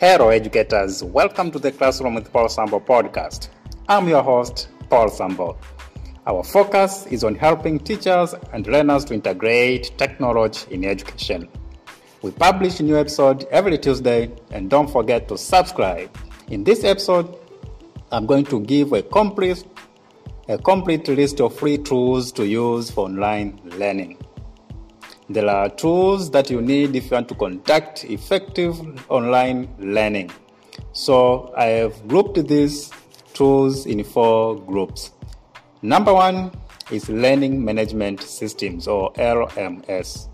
Hello, educators. Welcome to the Classroom with Paul Sambo podcast. I'm your host, Paul Sambo. Our focus is on helping teachers and learners to integrate technology in education. We publish a new episode every Tuesday, and don't forget to subscribe. In this episode, I'm going to give a complete, a complete list of free tools to use for online learning. There are tools that you need if you want to conduct effective online learning. So I have grouped these tools in four groups. Number one is Learning Management Systems or LMS.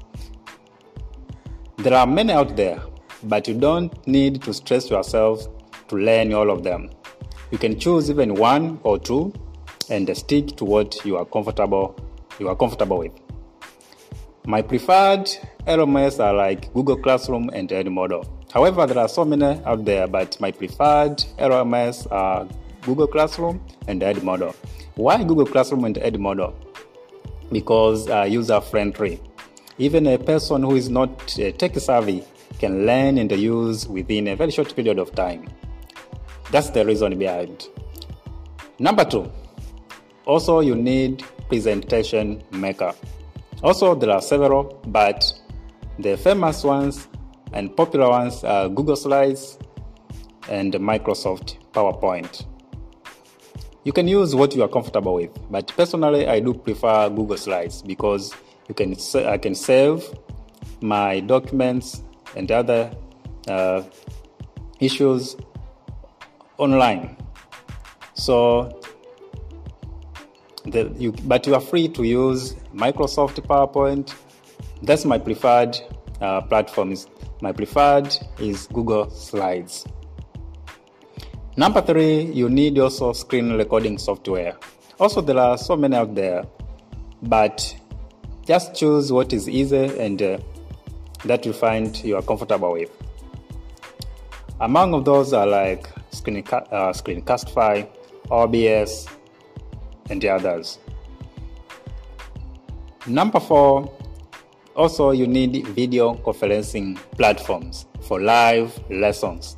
There are many out there, but you don't need to stress yourself to learn all of them. You can choose even one or two and stick to what you are comfortable you are comfortable with. My preferred LMS are like Google Classroom and Edmodo. However, there are so many out there, but my preferred LMS are Google Classroom and Edmodo. Why Google Classroom and Edmodo? Because uh, user friendly. Even a person who is not uh, tech savvy can learn and use within a very short period of time. That's the reason behind. Number two, also you need presentation maker. Also, there are several, but the famous ones and popular ones are Google Slides and Microsoft PowerPoint. You can use what you are comfortable with, but personally, I do prefer Google Slides because you can I can save my documents and other uh, issues online. So the, you, but you are free to use Microsoft PowerPoint. That's my preferred uh, platform. My preferred is Google Slides. Number three, you need also screen recording software. Also, there are so many out there, but just choose what is easy and uh, that you find you are comfortable with. Among of those are like Screen, uh, Screencastify, OBS, and the others. Number four, also you need video conferencing platforms for live lessons.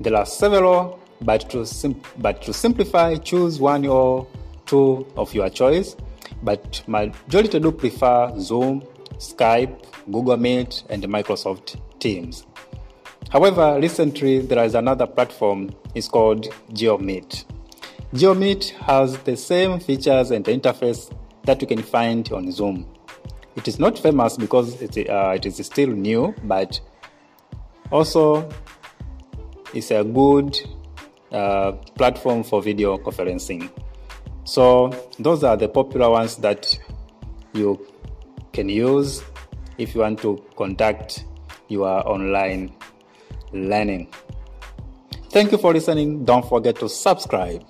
There are several, but to, sim- but to simplify, choose one or two of your choice. But majority do prefer Zoom, Skype, Google Meet, and Microsoft Teams. However, recently there is another platform. It's called JioMeet. JioMeet has the same features and interface that you can find on Zoom. It is not famous because it, uh, it is still new, but also it's a good uh, platform for video conferencing. So those are the popular ones that you can use if you want to conduct your online learning. Thank you for listening. Don't forget to subscribe.